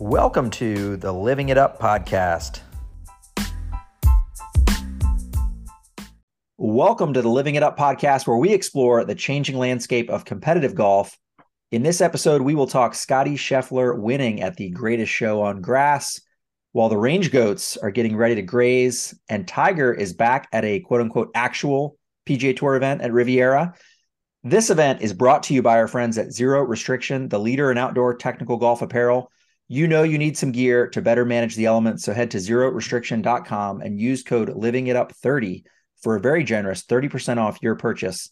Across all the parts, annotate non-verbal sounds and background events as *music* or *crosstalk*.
Welcome to the Living It Up podcast. Welcome to the Living It Up podcast, where we explore the changing landscape of competitive golf. In this episode, we will talk Scottie Scheffler winning at the greatest show on grass, while the range goats are getting ready to graze, and Tiger is back at a quote unquote actual PGA Tour event at Riviera. This event is brought to you by our friends at Zero Restriction, the leader in outdoor technical golf apparel. You know you need some gear to better manage the elements, so head to zerorestriction.com and use code LivingItUp30 for a very generous 30% off your purchase.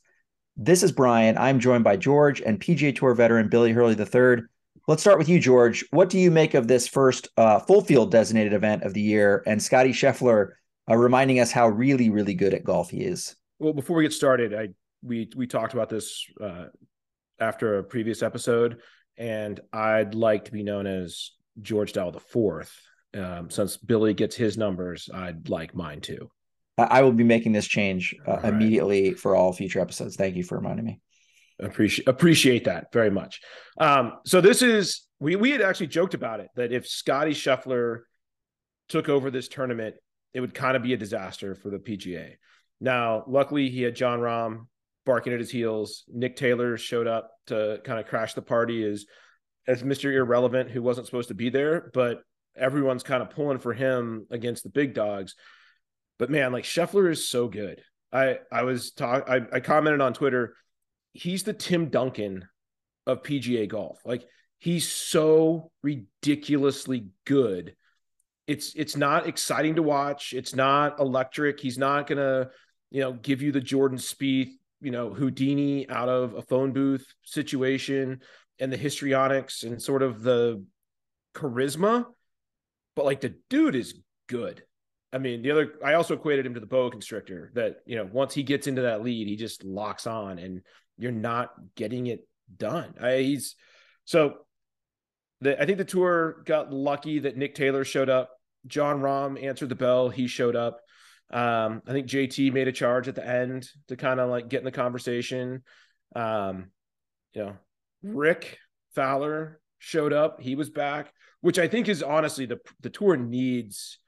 This is Brian. I'm joined by George and PGA Tour veteran Billy Hurley III. Let's start with you, George. What do you make of this first uh, full field designated event of the year and Scottie Scheffler uh, reminding us how really, really good at golf he is? Well, before we get started, I we we talked about this uh, after a previous episode, and I'd like to be known as George Dow the Fourth. Um, since Billy gets his numbers, I'd like mine too. I will be making this change uh, right. immediately for all future episodes. Thank you for reminding me. Appreciate appreciate that very much. Um, so this is we we had actually joked about it that if Scottie Scheffler took over this tournament, it would kind of be a disaster for the PGA. Now, luckily, he had Jon Rahm barking at his heels. Nick Taylor showed up to kind of crash the party as as Mr. Irrelevant, who wasn't supposed to be there, but everyone's kind of pulling for him against the big dogs. But man, like Scheffler is so good. I I was talk I, I commented on Twitter. He's the Tim Duncan of PGA golf. Like he's so ridiculously good. It's it's not exciting to watch. It's not electric. He's not gonna, you know, give you the Jordan Spieth you know Houdini out of a phone booth situation and the histrionics and sort of the charisma, but like the dude is good. I mean, the other I also equated him to the boa constrictor that you know once he gets into that lead, he just locks on, and you're not getting it done. I, he's so. The, I think the tour got lucky that Nick Taylor showed up. Jon Rahm answered the bell. He showed up. Um, I think JT made a charge at the end to kind of like get in the conversation. Um, you know, Rick Fowler showed up. He was back, which I think is honestly the the tour needs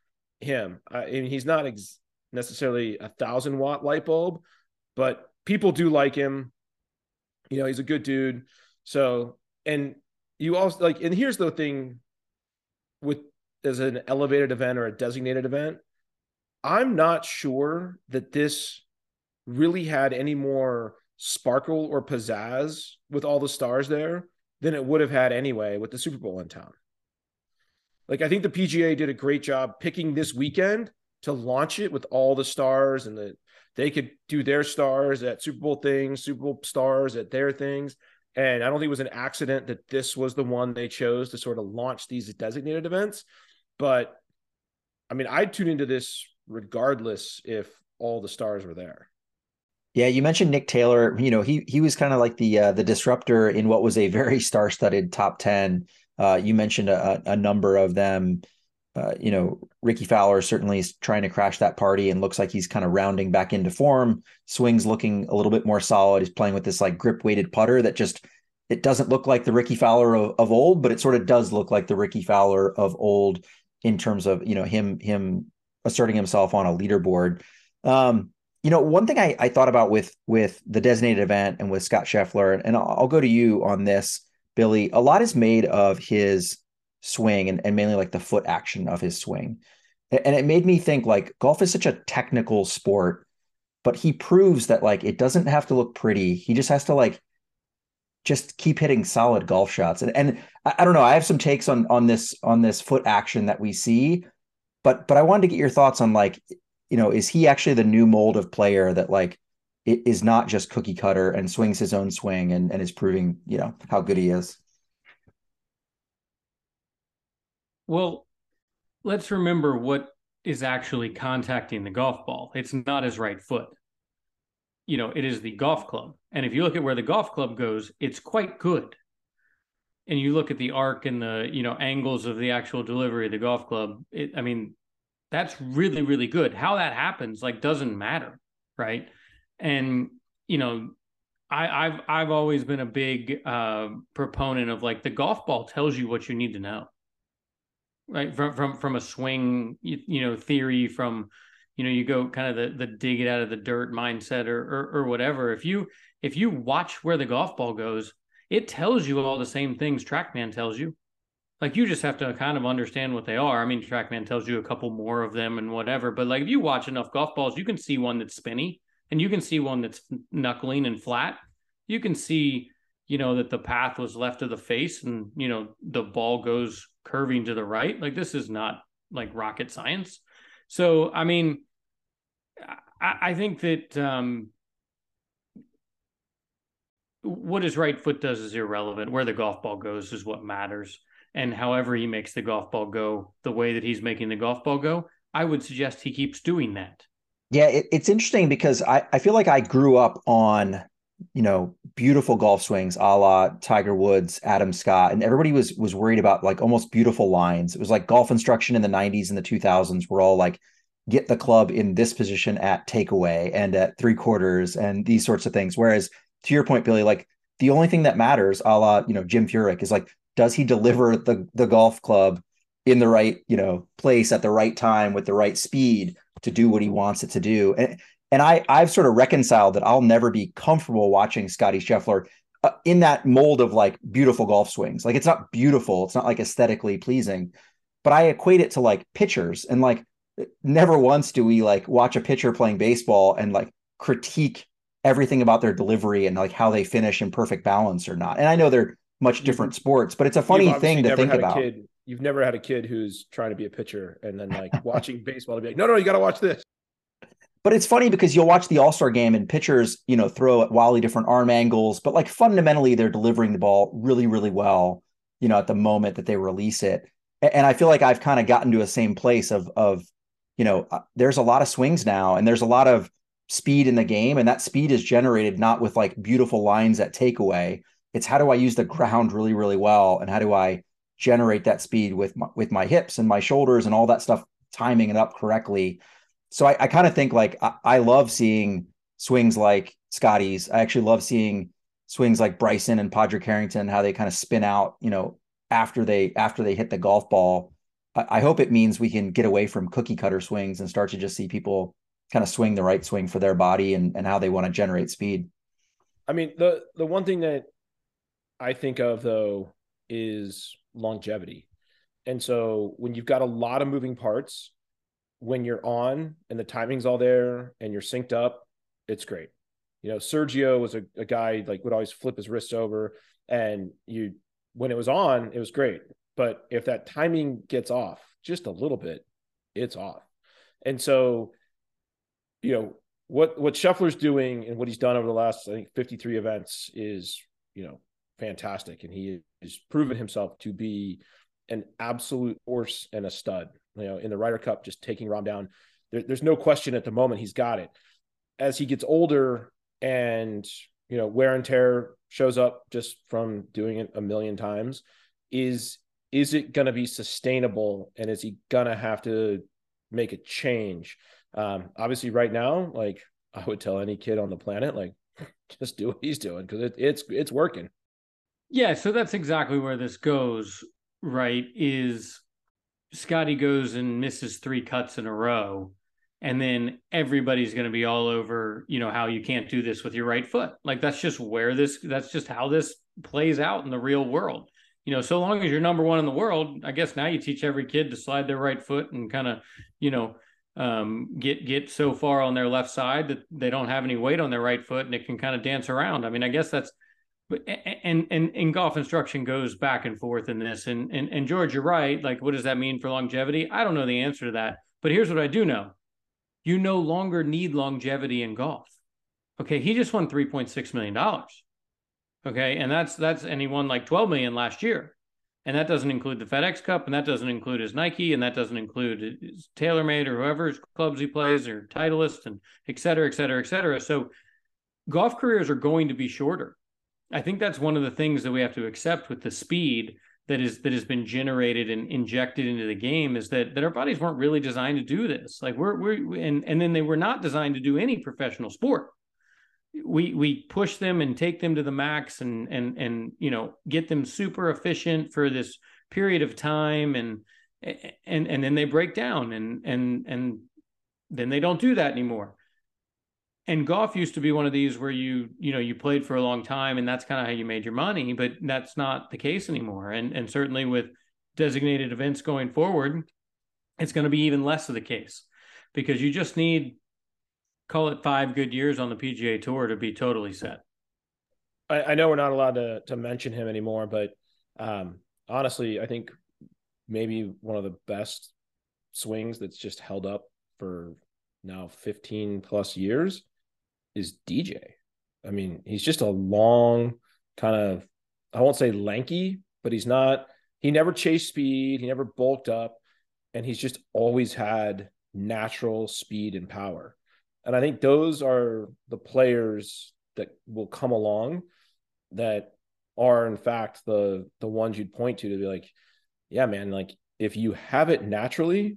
him. I mean, he's not ex- necessarily a thousand watt light bulb, but people do like him. You know, he's a good dude. So, and you also like, and here's the thing with as an elevated event or a designated event, I'm not sure that this really had any more sparkle or pizzazz with all the stars there than it would have had anyway with the Super Bowl in town. Like I think the PGA did a great job picking this weekend to launch it with all the stars and that they could do their stars at Super Bowl things, Super Bowl stars at their things. And I don't think it was an accident that this was the one they chose to sort of launch these designated events. But I mean, I'd tune into this regardless if all the stars were there. Yeah, you mentioned Nick Taylor. You know, he he was kind of like the uh, the disruptor in what was a very star-studded top ten. Uh, you mentioned a, a number of them. Uh, you know, Rickie Fowler certainly is trying to crash that party and looks like he's kind of rounding back into form. Swings looking a little bit more solid. He's playing with this like grip weighted putter that just it doesn't look like the Rickie Fowler of, of old, but it sort of does look like the Rickie Fowler of old in terms of you know him him asserting himself on a leaderboard. Um, you know, one thing I, I thought about with with the designated event and with Scott Scheffler, and I'll, I'll go to you on this, Billy. A lot is made of his swing and, and mainly like the foot action of his swing. And it made me think like golf is such a technical sport, but he proves that like it doesn't have to look pretty. He just has to like just keep hitting solid golf shots. And and I, I don't know, I have some takes on on this on this foot action that we see but but I wanted to get your thoughts on like, you know, is he actually the new mold of player that like it is not just cookie cutter and swings his own swing and, and is proving, you know, how good he is? Well, let's remember what is actually contacting the golf ball. It's not his right foot. You know, it is the golf club. And if you look at where the golf club goes, it's quite good. And you look at the arc and the, you know, angles of the actual delivery of the golf club, it, I mean, that's really really good how that happens like doesn't matter right and you know I, have I've always been a big uh, proponent of like the golf ball tells you what you need to know. right? From from from a swing, you, you know, theory from you know you go kind of the the dig it out of the dirt mindset or, or or whatever if you if you watch where the golf ball goes it tells you all the same things TrackMan tells you. Like you just have to kind of understand what they are. I mean TrackMan tells you a couple more of them and whatever but like if you watch enough golf balls you can see one that's spinny and you can see one that's knuckling and flat. You can see you know that the path was left of the face and you know the ball goes curving to the right. Like this is not like rocket science. So, I mean, I, I think that um, what his right foot does is irrelevant. Where the golf ball goes is what matters. And however he makes the golf ball go the way that he's making the golf ball go, I would suggest he keeps doing that. Yeah, it, it's interesting because I, I feel like I grew up on, you know, beautiful golf swings a la Tiger Woods, Adam Scott, and everybody was was worried about like almost beautiful lines. It was like golf instruction in the 90s and the 2000s were all like get the club in this position at takeaway and at three quarters and these sorts of things. Whereas to your point, Billy, like the only thing that matters, a la, you know, Jim Furyk is like, does he deliver the the golf club in the right, you know, place at the right time with the right speed to do what he wants it to do? And and I I've sort of reconciled that I'll never be comfortable watching Scottie Scheffler uh, in that mold of like beautiful golf swings. Like it's not beautiful, it's not like aesthetically pleasing, but I equate it to like pitchers and like never once do we like watch a pitcher playing baseball and like critique everything about their delivery and like how they finish in perfect balance or not. And I know they're much different sports, but it's a funny thing to think about. Kid, you've never had a kid who's trying to be a pitcher and then like watching baseball to be like, no, no, you got to watch this. But it's funny because you'll watch the All Star game and pitchers, you know, throw at wildly different arm angles, but like fundamentally they're delivering the ball really, really well, you know, at the moment that they release it. And I feel like I've kind of gotten to a same place of of you know, uh, there's a lot of swings now and there's a lot of speed in the game. And that speed is generated not with like beautiful lines at takeaway. It's how do I use the ground really, really well? And how do I generate that speed with my, with my hips and my shoulders and all that stuff, timing it up correctly. So I, I kind of think like I, I love seeing swings like Scottie's. I actually love seeing swings like Bryson and Padraig Harrington how they kind of spin out, you know, after they after they hit the golf ball I, hope it means we can get away from cookie cutter swings and start to just see people kind of swing the right swing for their body and, and how they want to generate speed. I mean, the the one thing that I think of though is longevity. And so when you've got a lot of moving parts, when you're on and the timing's all there and you're synced up, it's great. You know, Sergio was a, a guy like would always flip his wrists over and you when it was on, it was great. But if that timing gets off just a little bit, it's off. And so, you know, what what Scheffler's doing and what he's done over the last, I think, 53 events is, you know, fantastic. And he has proven himself to be an absolute horse and a stud. You know, in the Ryder Cup, just taking Rahm down. There, there's no question at the moment he's got it. As he gets older and you know wear and tear shows up just from doing it a million times, is is it going to be sustainable and is he going to have to make a change um, obviously right now like i would tell any kid on the planet like *laughs* just do what he's doing because it, it's it's working. Yeah so that's exactly where this goes right is scottie goes and misses three cuts in a row and then everybody's going to be all over you know how you can't do this with your right foot. Like that's just where this that's just how this plays out in the real world. You know, so long as you're number one in the world, I guess now you teach every kid to slide their right foot and kind of, you know, um, get get so far on their left side that they don't have any weight on their right foot and it can kind of dance around. I mean, I guess that's and and and golf instruction goes back and forth in this. And and and George, you're right. Like, what does that mean for longevity? I don't know the answer to that, but here's what I do know: you no longer need longevity in golf. Okay, he just won three point six million dollars. Okay. And that's, that's, and he won like 12 million last year. And that doesn't include the FedEx Cup, and that doesn't include his Nike, and that doesn't include his TaylorMade or whoever's clubs he plays or Titleist and et cetera, et cetera, et cetera. So golf careers are going to be shorter. I think that's one of the things that we have to accept with the speed that is that has been generated and injected into the game is that that our bodies weren't really designed to do this. Like we're we're and and then they were not designed to do any professional sport we we push them and take them to the max and and and you know get them super efficient for this period of time. And and and then they break down and and and then they don't do that anymore. And golf used to be one of these where you you know you played for a long time and that's kind of how you made your money but that's not the case anymore. And and certainly with designated events going forward it's going to be even less of the case because you just need call it five good years on the PGA tour to be totally set I, I know we're not allowed to to mention him anymore but um honestly I think maybe one of the best swings that's just held up for now 15 plus years is DJ. I mean, he's just a long kind of I won't say lanky, but he's not he never chased speed, he never bulked up, and he's just always had natural speed and power. And I think those are the players that will come along that are in fact the the ones you'd point to to be like, yeah, man, like if you have it naturally,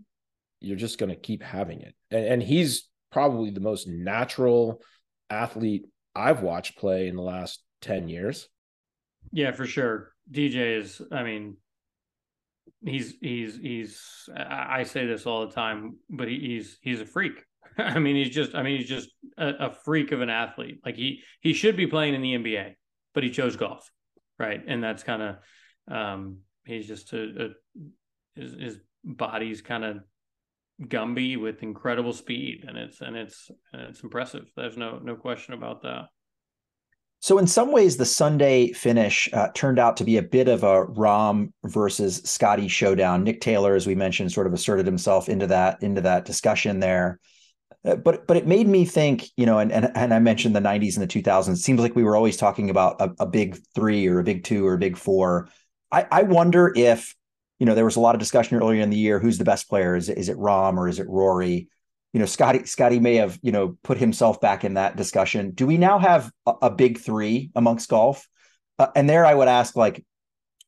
you're just to keep having it. And, and he's probably the most natural athlete I've watched play in the last 10 years. Yeah, for sure. DJ is, I mean, he's, he's, he's, I say this all the time, but he's, he's a freak. *laughs* I mean, he's just, I mean, he's just a, a, freak of an athlete. Like he, he should be playing in the NBA, but he chose golf. Right. And that's kind of, um, he's just a, a his, his body's kind of Gumby with incredible speed, and it's and it's and it's impressive. There's no no question about that. So in some ways, the Sunday finish uh, turned out to be a bit of a Rahm versus Scottie showdown. Nick Taylor, as we mentioned, sort of asserted himself into that into that discussion there. Uh, but but it made me think, you know, and, and and I mentioned the '90s and the 2000s. It seems like we were always talking about a, a big three or a big two or a big four. I, I wonder if you know, there was a lot of discussion earlier in the year. Who's the best player? Is it, is it Rahm or is it Rory? You know, Scottie Scottie may have you know put himself back in that discussion. Do we now have a, a big three amongst golf? Uh, and there, I would ask like,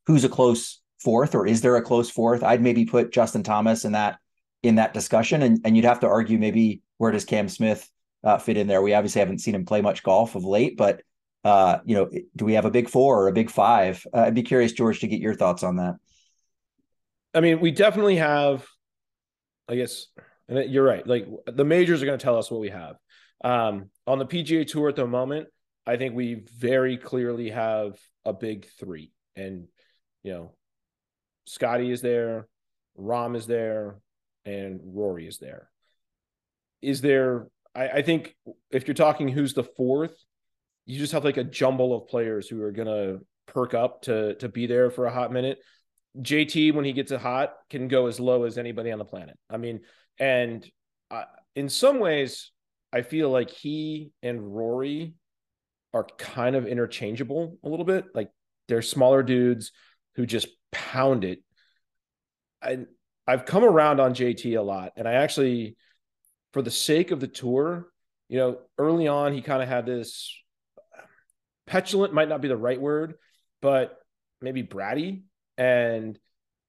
who's a close fourth, or is there a close fourth? I'd maybe put Justin Thomas in that in that discussion, and and you'd have to argue maybe where does Cam Smith uh, fit in there? We obviously haven't seen him play much golf of late, but uh, you know, do we have a big four or a big five? Uh, I'd be curious, George, to get your thoughts on that. I mean, we definitely have, I guess, and you're right. Like the majors are going to tell us what we have. Um, on the PGA Tour at the moment, I think we very clearly have a big three, and you know, Scottie is there, Rahm is there, and Rory is there. Is there? I, I think if you're talking who's the fourth, you just have like a jumble of players who are going to perk up to to be there for a hot minute. JT when he gets it hot can go as low as anybody on the planet. I mean, and uh, in some ways, I feel like he and Rory are kind of interchangeable a little bit. Like they're smaller dudes who just pound it. I I've come around on JT a lot, and I actually, for the sake of the tour, you know, early on he kind of had this petulant might not be the right word, but maybe bratty and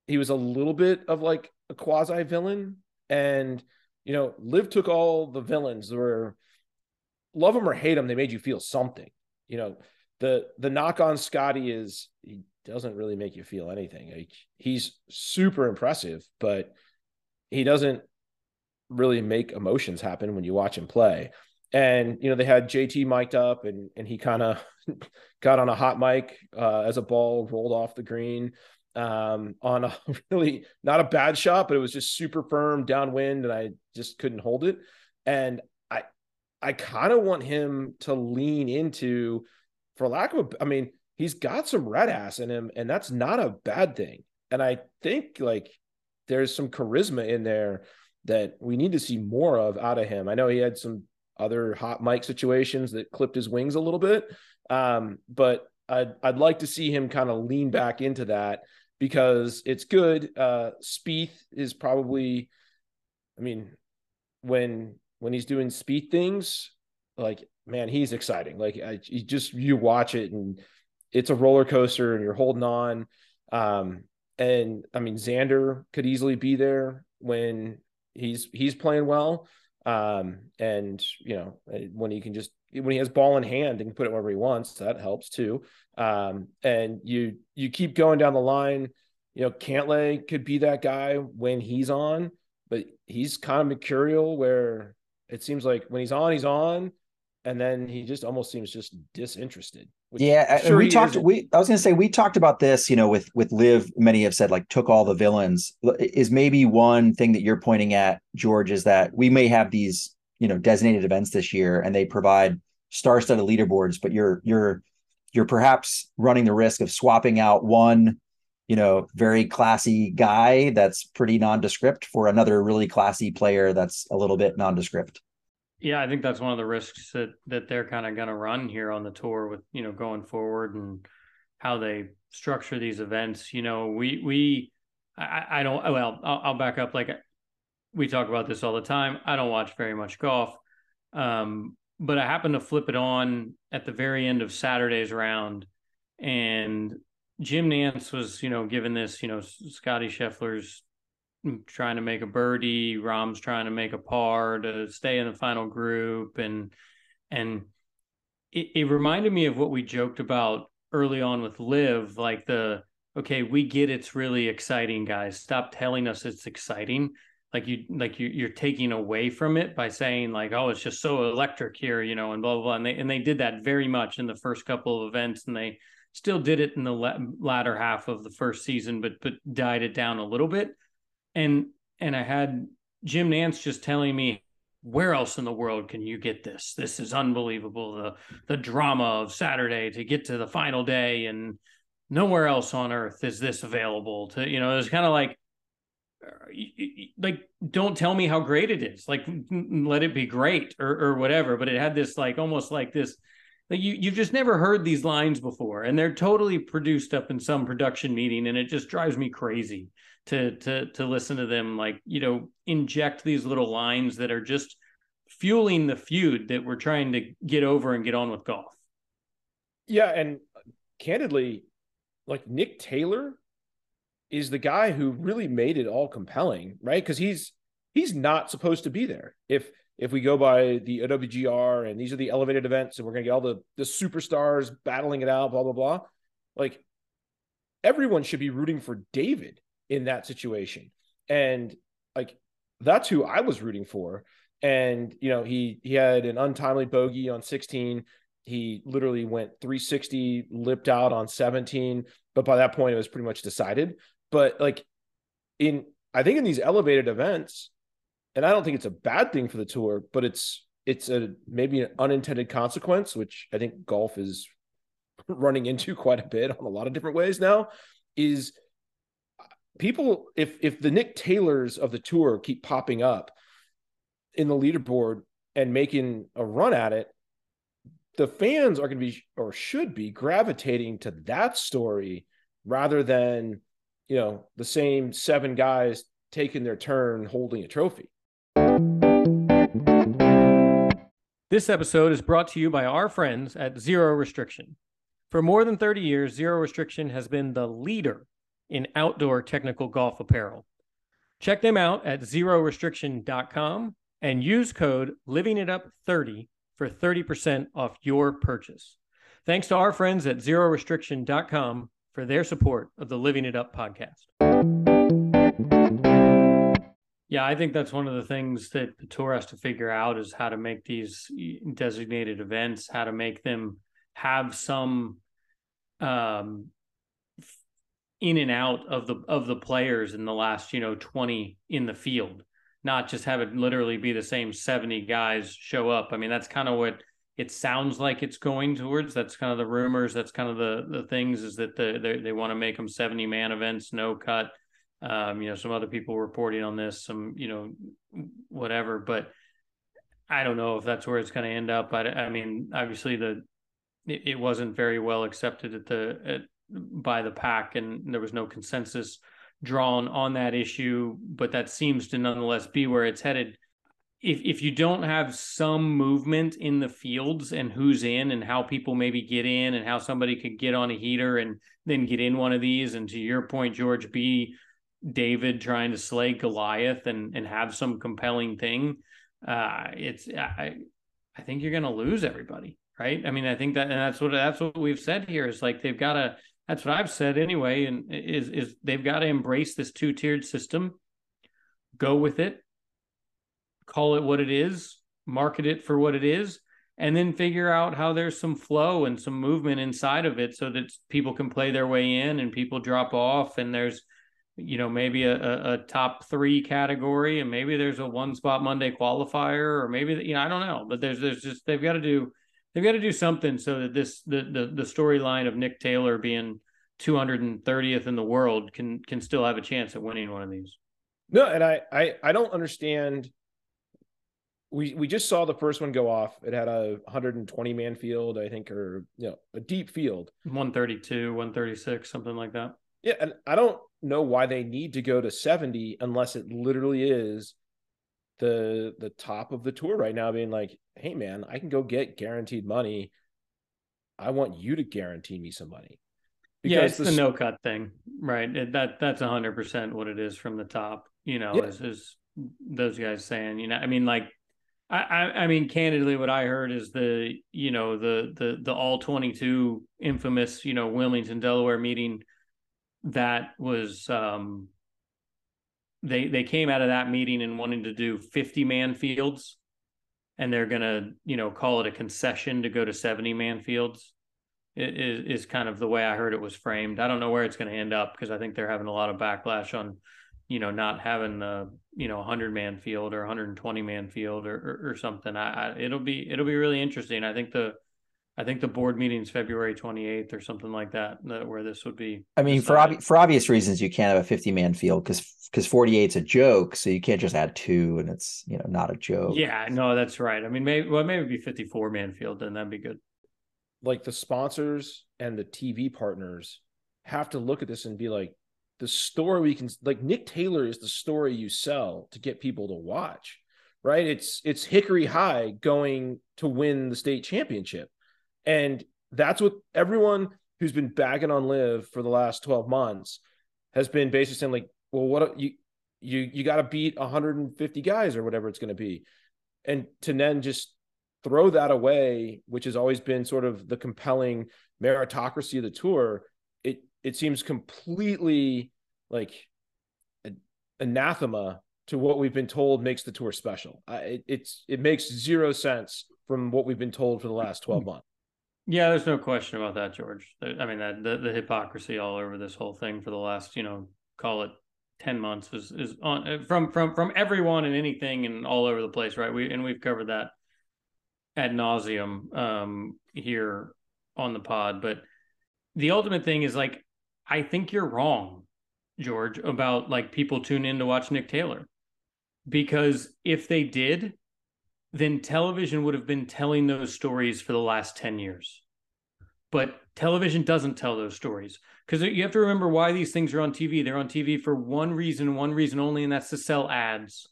he was a little bit of like a quasi villain. And you know, LIV took all the villains were love them or hate them, they made you feel something. You know, the the knock on Scottie is he doesn't really make you feel anything. Like he's super impressive, but he doesn't really make emotions happen when you watch him play. And you know, they had JT mic'd up and and he kind of *laughs* got on a hot mic uh, as a ball rolled off the green um, on a *laughs* really not a bad shot, but it was just super firm downwind, and I just couldn't hold it. And I, I kind of want him to lean into, for lack of, a, I mean, he's got some red ass in him, and that's not a bad thing. And I think like there's some charisma in there that we need to see more of out of him. I know he had some other hot mic situations that clipped his wings a little bit, um, but I'd I'd like to see him kind of lean back into that because it's good. Uh, is probably, I mean, when when he's doing Spieth things, like man, he's exciting. Like I, just you watch it and it's a roller coaster, and you're holding on. Um, and I mean, Xander could easily be there when he's he's playing well. Um, and you know when he can just when he has ball in hand and can put it wherever he wants, that helps too. Um, and you you keep going down the line. You know, Cantlay could be that guy when he's on, but he's kind of mercurial where it seems like when he's on, he's on, and then he just almost seems just disinterested. Yeah, sure we talked. Is. We I was going to say we talked about this. You know, with with LIV, many have said like took all the villains. Is maybe one thing that you're pointing at, George, is that we may have these you know designated events this year, and they provide star-studded leaderboards, but you're you're you're perhaps running the risk of swapping out one you know very classy guy that's pretty nondescript for another really classy player that's a little bit nondescript yeah, I think that's one of the risks that that they're kind of going to run here on the tour with you know going forward and how they structure these events. You know, we we I, I don't well I'll, I'll, back up like we talk about this all the time. I don't watch very much golf, um, but I happened to flip it on at the very end of Saturday's round, and Jim Nantz was you know given this you know Scottie Scheffler's Mm, trying to make a birdie. Rahm's trying to make a par to stay in the final group, and and it, it reminded me of what we joked about early on with LIV, like the okay, we get it's really exciting, guys. Stop telling us it's exciting. Like you, like you, you're taking away from it by saying like, oh, it's just so electric here, you know, and blah blah blah. And they and they did that very much in the first couple of events, and they still did it in the latter half of the first season, but but died it down a little bit and and I had Jim Nantz just telling me, where else in the world can you get this? This is unbelievable. The the drama of Saturday to get to the final day and nowhere else on earth is this available to you know, it was kind of like er, like don't tell me how great it is. Like let it be great or or whatever, but it had this like almost like this like you you've just never heard these lines before and they're totally produced up in some production meeting and it just drives me crazy to to to listen to them like you know inject these little lines that are just fueling the feud that we're trying to get over and get on with golf. Yeah, and candidly, like Nick Taylor is the guy who really made it all compelling, right? Because he's he's not supposed to be there. If if we go by the OWGR and these are the elevated events and we're gonna get all the the superstars battling it out, blah blah blah. Like everyone should be rooting for David in that situation. And like that's who I was rooting for. And you know, he he had an untimely bogey on 16. He literally went 360, lipped out on 17, but by that point it was pretty much decided. But like in I think in these elevated events, and I don't think it's a bad thing for the tour, but it's it's a maybe an unintended consequence, which I think golf is *laughs* running into quite a bit on a lot of different ways now, is people if if the Nick Taylors of the tour keep popping up in the leaderboard and making a run at it, the fans are going to be or should be gravitating to that story rather than you know the same seven guys taking their turn holding a trophy. This episode is brought to you by our friends at Zero Restriction. For more than 30 years, Zero Restriction has been the leader in outdoor technical golf apparel. Check them out at zerorestriction.com and use code livingitup30 for 30% off your purchase. Thanks to our friends at zerorestriction.com for their support of the Living It Up podcast. Yeah, I think that's one of the things that the tour has to figure out is how to make these designated events, how to make them have some um, in and out of the of the players in the last you know 20 in the field not just have it literally be the same 70 guys show up. I mean that's kind of what it sounds like it's going towards. That's kind of the rumors. That's kind of the the things is that the they, they want to make them 70 man events no cut. Um you know some other people reporting on this some you know whatever but i don't know if that's where it's going to end up. I, I mean obviously the it, it wasn't very well accepted at the at by the PAC, and there was no consensus drawn on that issue. But that seems to nonetheless be where it's headed. If if you don't have some movement in the fields and who's in and how people maybe get in and how somebody could get on a heater and then get in one of these, and to your point, George, be David trying to slay Goliath and and have some compelling thing, uh, it's I I think you're going to lose everybody, right? I mean, I think that and that's what that's what we've said here is like they've got to That's what I've said anyway. And is is they've got to embrace this two tiered system, go with it, call it what it is, market it for what it is, and then figure out how there's some flow and some movement inside of it so that people can play their way in and people drop off and there's you know maybe a, a, a top three category and maybe there's a one spot monday qualifier or maybe you know i don't know but there's there's just they've got to do they've got to do something so that this the the, the storyline of nick taylor being 230th in the world can can still have a chance at winning one of these no and i i, I don't understand we we just saw the first one go off. It had a 120 man field, I think, or you know, a deep field. 132, 136, something like that. Yeah, and I don't know why they need to go to 70 unless it literally is the the top of the tour right now being like, "Hey man, I can go get guaranteed money. I want you to guarantee me some money." Because yeah, it's the, the no cut thing, right? It, that that's 100% what it is from the top, you know, yeah. is, is those guys saying, you know, I mean like I, I mean, candidly, what I heard is the you know the the the all twenty two infamous you know Wilmington Delaware meeting that was um they they came out of that meeting and wanting to do fifty man fields, and they're gonna you know call it a concession to go to seventy man fields. Is is kind of the way I heard it was framed. I don't know where it's going to end up because I think they're having a lot of backlash on you know, not having the you know 100 man field or 120 man field or, or, or something. I, I, it'll be it'll be really interesting. I think the I think the board meeting's February 28th or something like that, that where this would be. I mean, for ob- for obvious reasons, you can't have a 50 man field because because 48 is a joke, so you can't just add two and it's you know not a joke. Yeah, no, that's right. I mean, maybe well, maybe be 54 man field, then that'd be good. Like the sponsors and the TV partners have to look at this and be like, the story we can like Nick Taylor is the story you sell to get people to watch, right? It's it's Hickory High going to win the state championship. And that's what everyone who's been bagging on LIV for the last 12 months has been basically saying like, well, what you you you got to beat 150 guys or whatever it's going to be. And to then just throw that away, which has always been sort of the compelling meritocracy of the tour, it seems completely like anathema to what we've been told makes the tour special. Uh, it, it's it makes zero sense from what we've been told for the last twelve months. Yeah, there's no question about that, George. I mean that the, the hypocrisy all over this whole thing for the last you know call it 10 months is is on uh, from from from everyone and anything and all over the place right we and we've covered that ad nauseum um here on the pod but the ultimate thing is like I think you're wrong, George, about like people tune in to watch Nick Taylor. Because if they did, then television would have been telling those stories for the last 10 years. But television doesn't tell those stories because you have to remember why these things are on TV. They're on TV for one reason, one reason only, and that's to sell ads.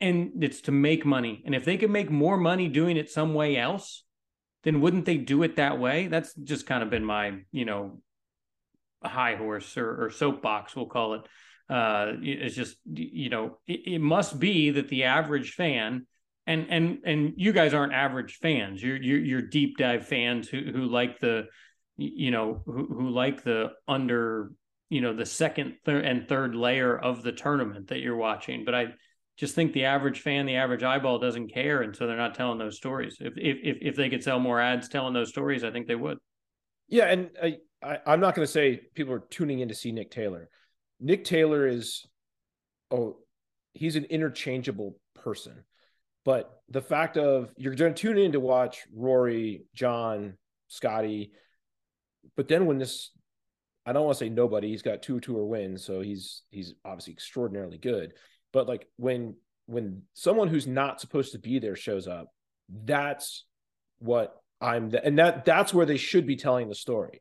And it's to make money. And if they could make more money doing it some way else, then wouldn't they do it that way? That's just kind of been my, you know, high horse or, or soapbox, we'll call it. Uh, it's just you know it, it, must be that the average fan and and and you guys aren't average fans. You're you're, you're deep dive fans who who like the you know who, who like the under you know the second and third layer of the tournament that you're watching. But I just think the average fan, the average eyeball doesn't care, and so they're not telling those stories. If if if they could sell more ads telling those stories, I think they would. Yeah, and I, I, I'm not going to say people are tuning in to see Nick Taylor. Nick Taylor is, oh, he's an interchangeable person. But the fact of you're going to tune in to watch Rory, Jon, Scottie, but then when this, I don't want to say nobody, he's got two tour wins, so he's he's obviously extraordinarily good. But like when when someone who's not supposed to be there shows up, that's what I'm and that that's where they should be telling the story.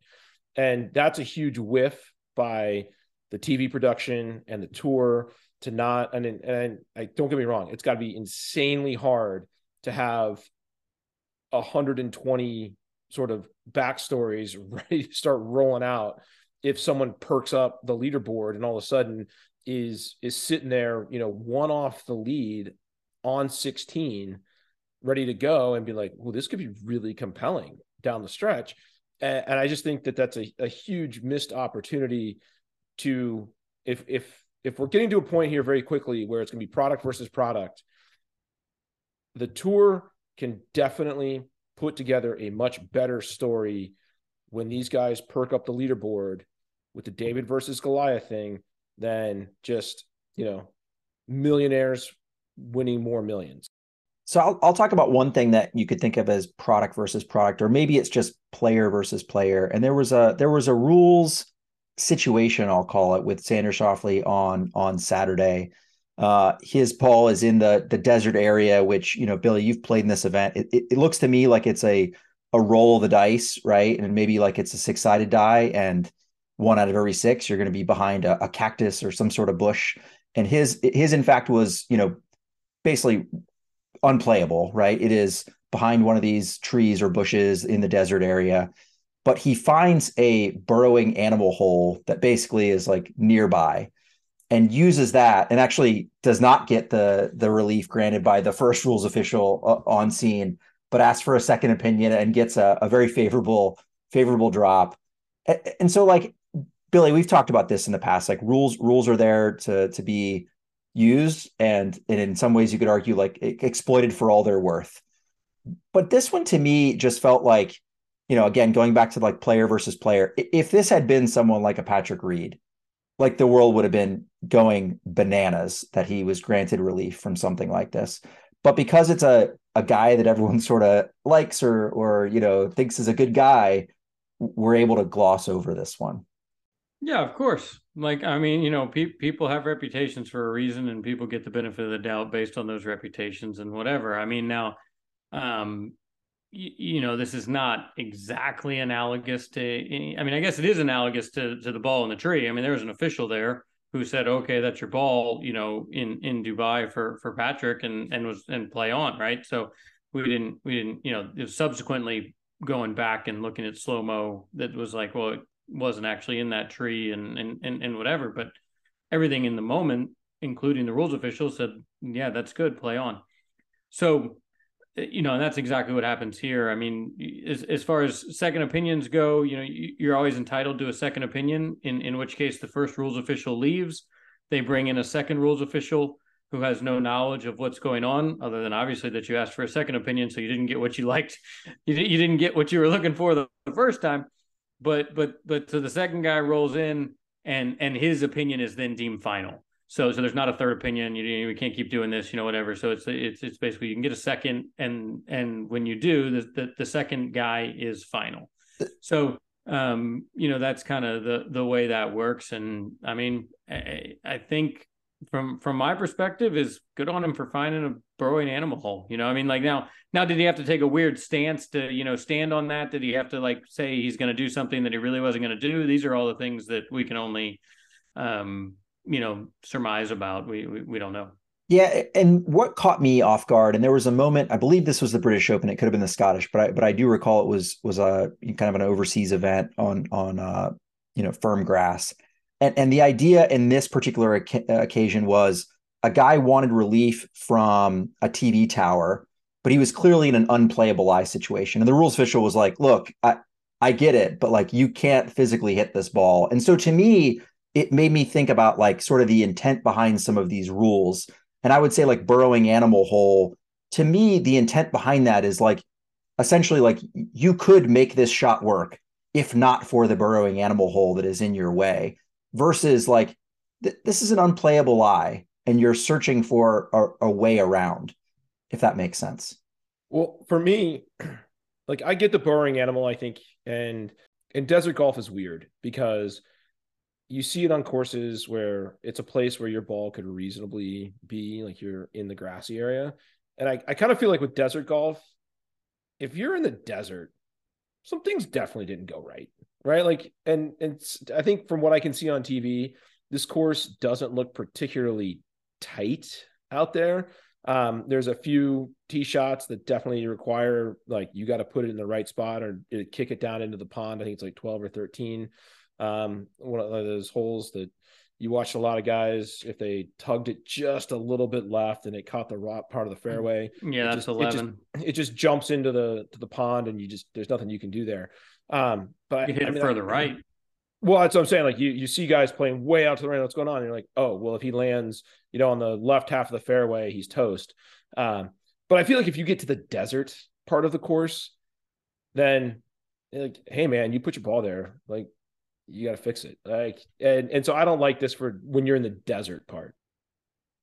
And that's a huge whiff by the TV production and the tour to not and and I don't get me wrong, it's got to be insanely hard to have 120 sort of backstories *laughs* ready to start rolling out if someone perks up the leaderboard and all of a sudden is is sitting there, you know, one off the lead on 16 ready to go and be like, well, this could be really compelling down the stretch. and, and I just think that that's a, a huge missed opportunity to if if if we're getting to a point here very quickly where it's going to be product versus product, the tour can definitely put together a much better story when these guys perk up the leaderboard with the David versus Goliath thing than just, you know, millionaires winning more millions. So I'll, I'll talk about one thing that you could think of as product versus product, or maybe it's just player versus player. And there was a there was a rules situation, I'll call it, with Xander Schauffele on on Saturday. Uh, his ball is in the the desert area, which you know, Billy, you've played in this event. It, it, it looks to me like it's a a roll of the dice, right? And maybe like it's a six sided die, and one out of every six, you're going to be behind a, a cactus or some sort of bush. And his his in fact was you know basically unplayable, right? It is behind one of these trees or bushes in the desert area but he finds a burrowing animal hole that basically is like nearby and uses that and actually does not get the the relief granted by the first rules official uh, on scene but asks for a second opinion and gets a, a very favorable favorable drop. And, so like billy we've talked about this in the past like rules rules are there to to be used and and in some ways you could argue like exploited for all they're worth. But this one to me just felt like you know, again, going back to like player versus player, if this had been someone like a Patrick Reed, like the world would have been going bananas that he was granted relief from something like this. But because it's a a guy that everyone *laughs* sort of likes or or you know thinks is a good guy, we're able to gloss over this one. Yeah, of course. Like I mean, you know, pe- people have reputations for a reason, and people get the benefit of the doubt based on those reputations and whatever. I mean, now, um, you know, this is not exactly analogous to. any, I mean, I guess it is analogous to to the ball in the tree. I mean, there was an official there who said, "Okay, that's your ball," you know, in in Dubai for for Patrick, and and was and play on, right? So we didn't we didn't you know subsequently going back and looking at slow mo that was like, well, it wasn't actually in that tree and and and, and whatever, but everything in the moment, including the rules official, said, "Yeah, that's good, play on." So you know, and that's exactly what happens here. I mean, as, as far as second opinions go, you know, you're always entitled to a second opinion. In in which case, the first rules official leaves, they bring in a second rules official who has no knowledge of what's going on, other than obviously that you asked for a second opinion, so you didn't get what you liked, *laughs* you, you didn't get what you were looking for the, the first time. But but but so the second guy rolls in, and and his opinion is then deemed final. So so there's not a third opinion. You, you we can't keep doing this, you know, whatever. So it's it's it's basically you can get a second, and and when you do, the the, the second guy is final. So um, you know that's kind of the the way that works. And I mean, I, I think from from my perspective is good on him for finding a burrowing animal hole. You know, I mean, like now now did he have to take a weird stance to you know stand on that? Did he have to like say he's going to do something that he really wasn't going to do? These are all the things that we can only um you know surmise about. We, we we don't know. Yeah, and what caught me off guard, and there was a moment, I believe this was the British Open. It could have been the Scottish, but I but I do recall it was was a kind of an overseas event on on uh you know firm grass, and and the idea in this particular occasion was a guy wanted relief from a TV tower, but he was clearly in an unplayable eye situation, and the rules official was like, "Look, I I get it, but like you can't physically hit this ball," and so to me it made me think about like sort of the intent behind some of these rules. And I would say like burrowing animal hole, to me, the intent behind that is like essentially like you could make this shot work if not for the burrowing animal hole that is in your way versus like th- this is an unplayable lie and you're searching for a, a way around if that makes sense well for me *clears throat* like i get the burrowing animal i think and and desert golf is weird because you see it on courses where it's a place where your ball could reasonably be like you're in the grassy area. And I, I kind of feel like with desert golf, if you're in the desert, some things definitely didn't go right. Right. Like, and, and I think from what I can see on TV, this course doesn't look particularly tight out there. Um, there's a few tee shots that definitely require like you got to put it in the right spot or kick it down into the pond. I think it's like 12 or 13 um, one of those holes that you watched a lot of guys if they tugged it just a little bit left and it caught the rock part of the fairway. Yeah, that's just, eleven. It just, it just, jumps into the to the pond and you just there's nothing you can do there. Um, but you hit I mean, further I, right. Well, that's what I'm saying. Like you, you see guys playing way out to the right. What's going on? And you're like, oh, well, if he lands, you know, on the left half of the fairway, he's toast. Um, but I feel like if you get to the desert part of the course, then like, hey man, you put your ball there, like you got to fix it. Like, and and so I don't like this for when you're in the desert part.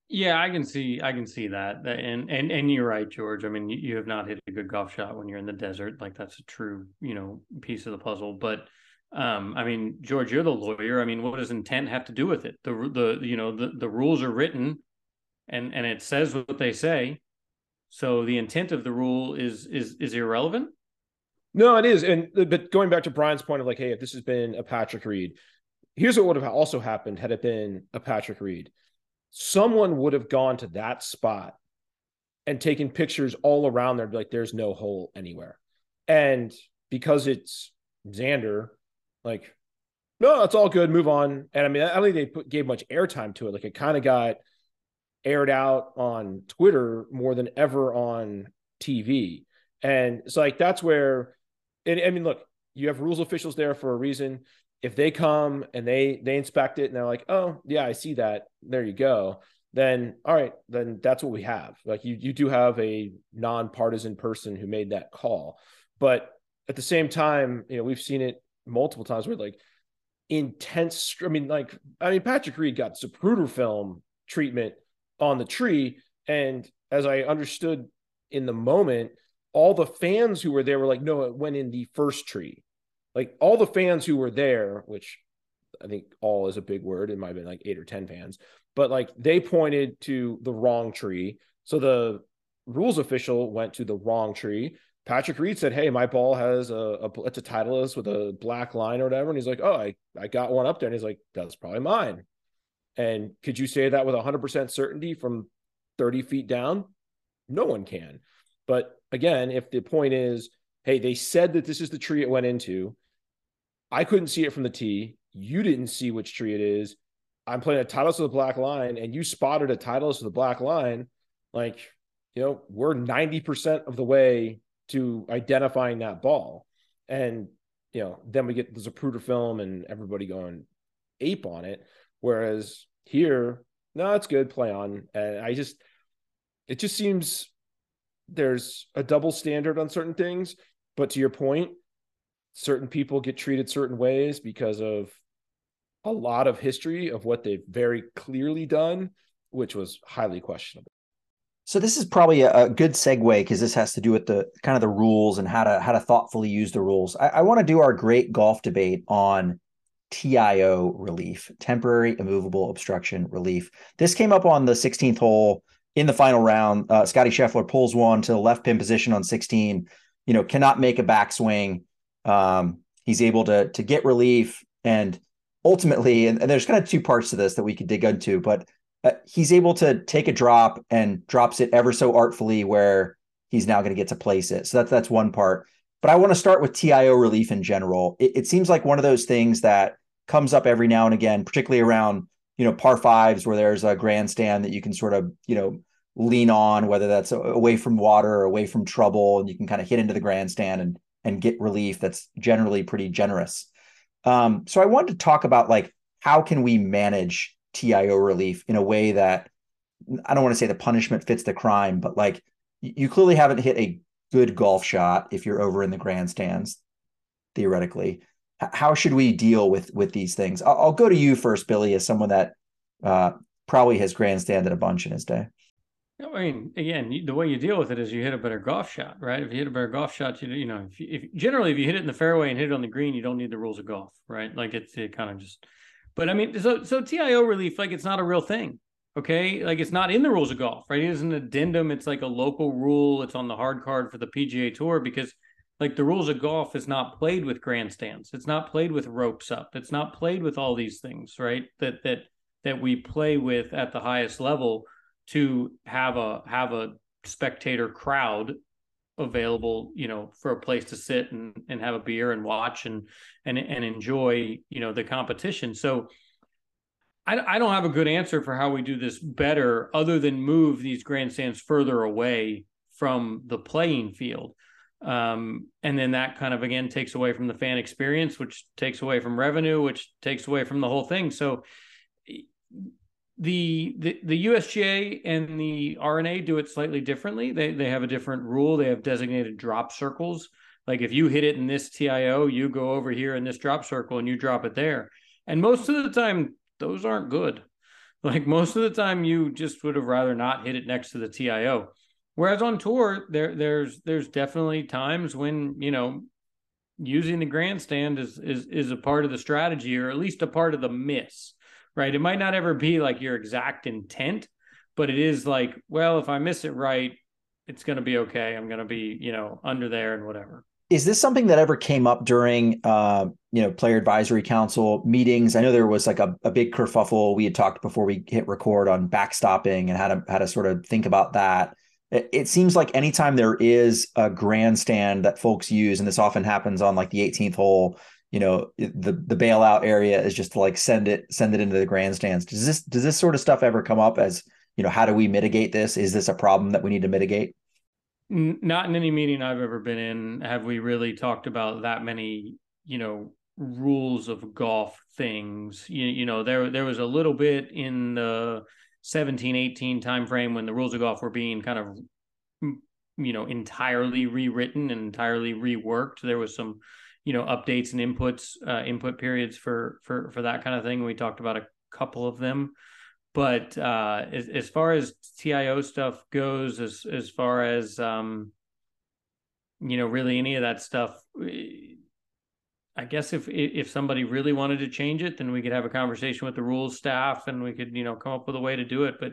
Yeah, I can see, I can see that, and and and you're right, George. I mean, you, have not hit a good golf shot when you're in the desert. Like that's a true, you know, piece of the puzzle. But um, I mean, George, you're the lawyer. I mean, what does intent have to do with it? The the you know the the rules are written, and and it says what they say. So the intent of the rule is is is irrelevant. No, it is. And uh, but going back to Brian's point of like, hey, if this has been a Patrick Reed, here's what would have also happened had it been a Patrick Reed. Someone would have gone to that spot and taken pictures all around there, be like there's no hole anywhere. And because it's Xander, like, no, it's all good, move on. And I mean, I don't think they put, gave much airtime to it. Like it kind of got aired out on Twitter more than ever on TV. And it's like that's where I mean, look, you have rules officials there for a reason. If they come and they they inspect it and they're like, oh yeah, I see that. There you go. Then all right, then that's what we have. Like you you do have a nonpartisan person who made that call. But at the same time, you know, we've seen it multiple times where like intense. I mean, like I mean, Patrick Reed got Zapruder film treatment on the tree, and as I understood in the moment, all the fans who were there were like, no, it went in the first tree. Like all the fans who were there, which I think all is a big word. It might have been like eight or 10 fans, but like they pointed to the wrong tree. So the rules official went to the wrong tree. Patrick Reed said, Hey, my ball has a, a it's a Titleist with a black line or whatever. And he's like, Oh, I, I got one up there. And he's like, That's probably mine. And could you say that with 100% certainty from 30 feet down? No one can. But again, if the point is, hey, they said that this is the tree it went into, I couldn't see it from the tee. You didn't see which tree it is. I'm playing a Titleist with a black line, and you spotted a Titleist with a black line. Like, you know, we're 90% of the way to identifying that ball. And, you know, then we get the Zapruder film and everybody going ape on it. Whereas here, no, it's good, play on. And I just, it just seems there's a double standard on certain things. But to your point, certain people get treated certain ways because of a lot of history of what they've very clearly done, which was highly questionable. So this is probably a, good segue because this has to do with the kind of the rules and how to how to thoughtfully use the rules. I, I want to do our great golf debate on TIO relief, temporary immovable obstruction relief. This came up on the 16th hole in the final round, uh, Scottie Scheffler pulls one to the left pin position on 16. You know, cannot make a backswing. Um, he's able to to get relief, and ultimately, and, and, there's kind of two parts to this that we could dig into, but uh, he's able to take a drop and drops it ever so artfully where he's now going to get to place it. So that's that's one part. But I want to start with TIO relief in general. It, it seems like one of those things that comes up every now and again, particularly around you know par fives where there's a grandstand that you can sort of you know lean on whether that's away from water or away from trouble and you can kind of hit into the grandstand and and get relief that's generally pretty generous. Um, so i wanted to talk about like how can we manage tio relief in a way that i don't want to say the punishment fits the crime but like you clearly haven't hit a good golf shot if you're over in the grandstands theoretically how should we deal with with these things? I'll, I'll go to you first, Billy, as someone that uh, probably has grandstanded a bunch in his day. I mean, again, the way you deal with it is you hit a better golf shot, right? If you hit a better golf shot, you you know, if, if generally if you hit it in the fairway and hit it on the green, you don't need the rules of golf, right? Like it's it kind of just. But I mean, so so TIO relief, like it's not a real thing, okay? Like it's not in the rules of golf, right? It is an addendum. It's like a local rule. It's on the hard card for the PGA Tour because like the rules of golf is not played with grandstands. It's not played with ropes up. It's not played with all these things right that that that we play with at the highest level to have a have a spectator crowd available you know for a place to sit and and have a beer and watch and and and enjoy you know the competition. So I, I don't have a good answer for how we do this better other than move these grandstands further away from the playing field Um, and then that kind of again takes away from the fan experience, which takes away from revenue, which takes away from the whole thing. So the the the USGA and the R&A do it slightly differently. They they have a different rule. They have designated drop circles. Like if you hit it in this TIO, you go over here in this drop circle and you drop it there. And most of the time, those aren't good. Like most of the time, you just would have rather not hit it next to the TIO. Whereas on tour, there there's there's definitely times when you know using the grandstand is is is a part of the strategy or at least a part of the miss right? It might not ever be like your exact intent, but it is like, well, if I miss it right, it's going to be okay. I'm going to be, you know, under there and whatever. Is this something that ever came up during, uh, you know, player advisory council meetings? I know there was like a, a big kerfuffle. We had talked before we hit record on backstopping and how to how to sort of think about that. It, seems like anytime there is a grandstand that folks use, and this often happens on like the 18th hole, you know the the bailout area is just to like send it send it into the grandstands. Does this does this sort of stuff ever come up as you know how do we mitigate this? Is this a problem that we need to mitigate? Not in any meeting i've ever been in have we really talked about that many you know rules of golf things. You, you know there there was a little bit in the 17 18 timeframe when the rules of golf were being kind of you know entirely rewritten and entirely reworked. There was some you know updates and inputs uh, input periods for for for that kind of thing. We talked about a couple of them. But uh, as, as far as tio stuff goes as as far as um you know really any of that stuff i guess if if somebody really wanted to change it then we could have a conversation with the rules staff and we could you know come up with a way to do it but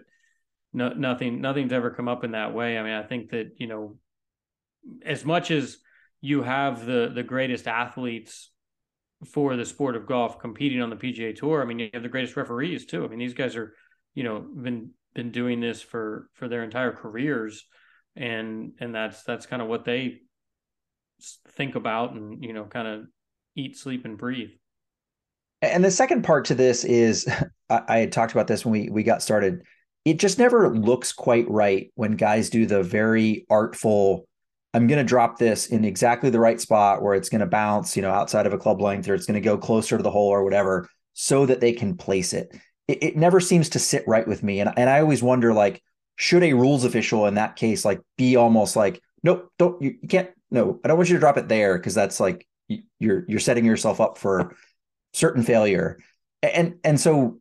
no nothing nothing's ever come up in that way i mean i think that you know as much as you have the the greatest athletes for the sport of golf competing on the PGA Tour. I mean, you have the greatest referees too. I mean, these guys are, you know, been been doing this for for their entire careers, and and that's that's kind of what they think about and you know kind of eat, sleep, and breathe. And the second part to this is, *laughs* I, I had talked about this when we we got started. It just never looks quite right when guys do the very artful I'm going to drop this in exactly the right spot where it's going to bounce, you know, outside of a club length or it's going to go closer to the hole or whatever so that they can place it. It, it never seems to sit right with me. And, and I always wonder, like, should a rules official in that case, like, be almost like, nope, don't, you, you can't, no, I don't want you to drop it there because that's like, you're, you're setting yourself up for certain failure. And, and so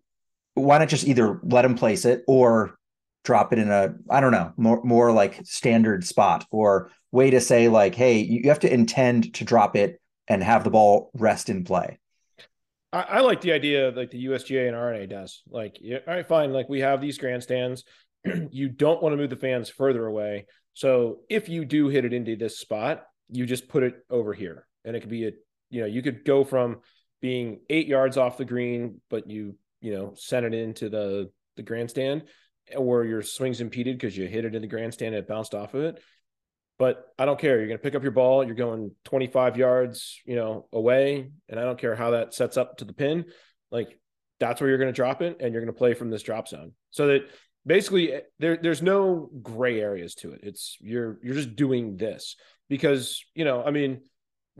why not just either let him place it or drop it in a i don't know more more like standard spot or way to say like hey you have to intend to drop it and have the ball rest in play. I, like the idea like the usga and R&A does. Like yeah, all right fine. Like we have these grandstands. *clears throat* You don't want to move the fans further away. So if you do hit it into this spot you just put it over here and it could be a you know you could go from being eight yards off the green but you you know sent it into the the grandstand or your swing's impeded because you hit it in the grandstand and it bounced off of it. But I don't care. You're going to pick up your ball. You're going 25 yards, you know, away, and I don't care how that sets up to the pin. Like that's where you're going to drop it, and you're going to play from this drop zone. So that basically eh, there there's no gray areas to it. It's you're you're just doing this because you know, I mean,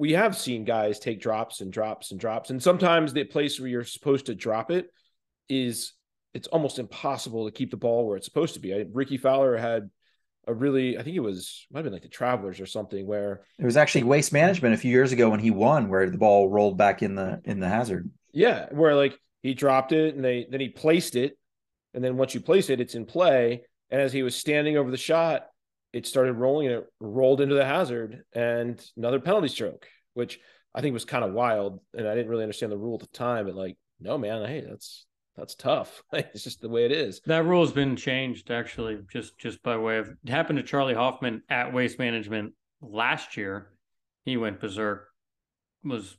we have seen guys take drops and drops and drops, and sometimes the place where you're supposed to drop it is it's almost impossible to keep the ball where it's supposed to be. I, Rickie Fowler had a really, I think it was might have been like the Travelers or something where it was actually Waste Management a few years ago when he won, where the ball rolled back in the in the hazard. Yeah, where like he dropped it and they then he placed it, and then once you place it, it's in play. And as he was standing over the shot, it started rolling and it rolled into the hazard and another penalty stroke, which I think was kind of wild. And I didn't really understand the rule at the time, but like, no, man, hey, that's that's tough. *laughs* it's just the way it is. That rule has been changed actually, just just by way of happened to Charley Hoffman at Waste Management last year. He went berserk, was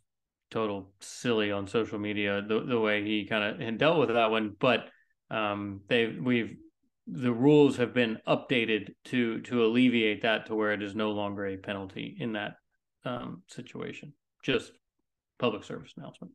total silly on social media the the way he kind of had dealt with that one. But um, they we've the rules have been updated to to alleviate that to where it is no longer a penalty in that um, situation. Just public service announcement.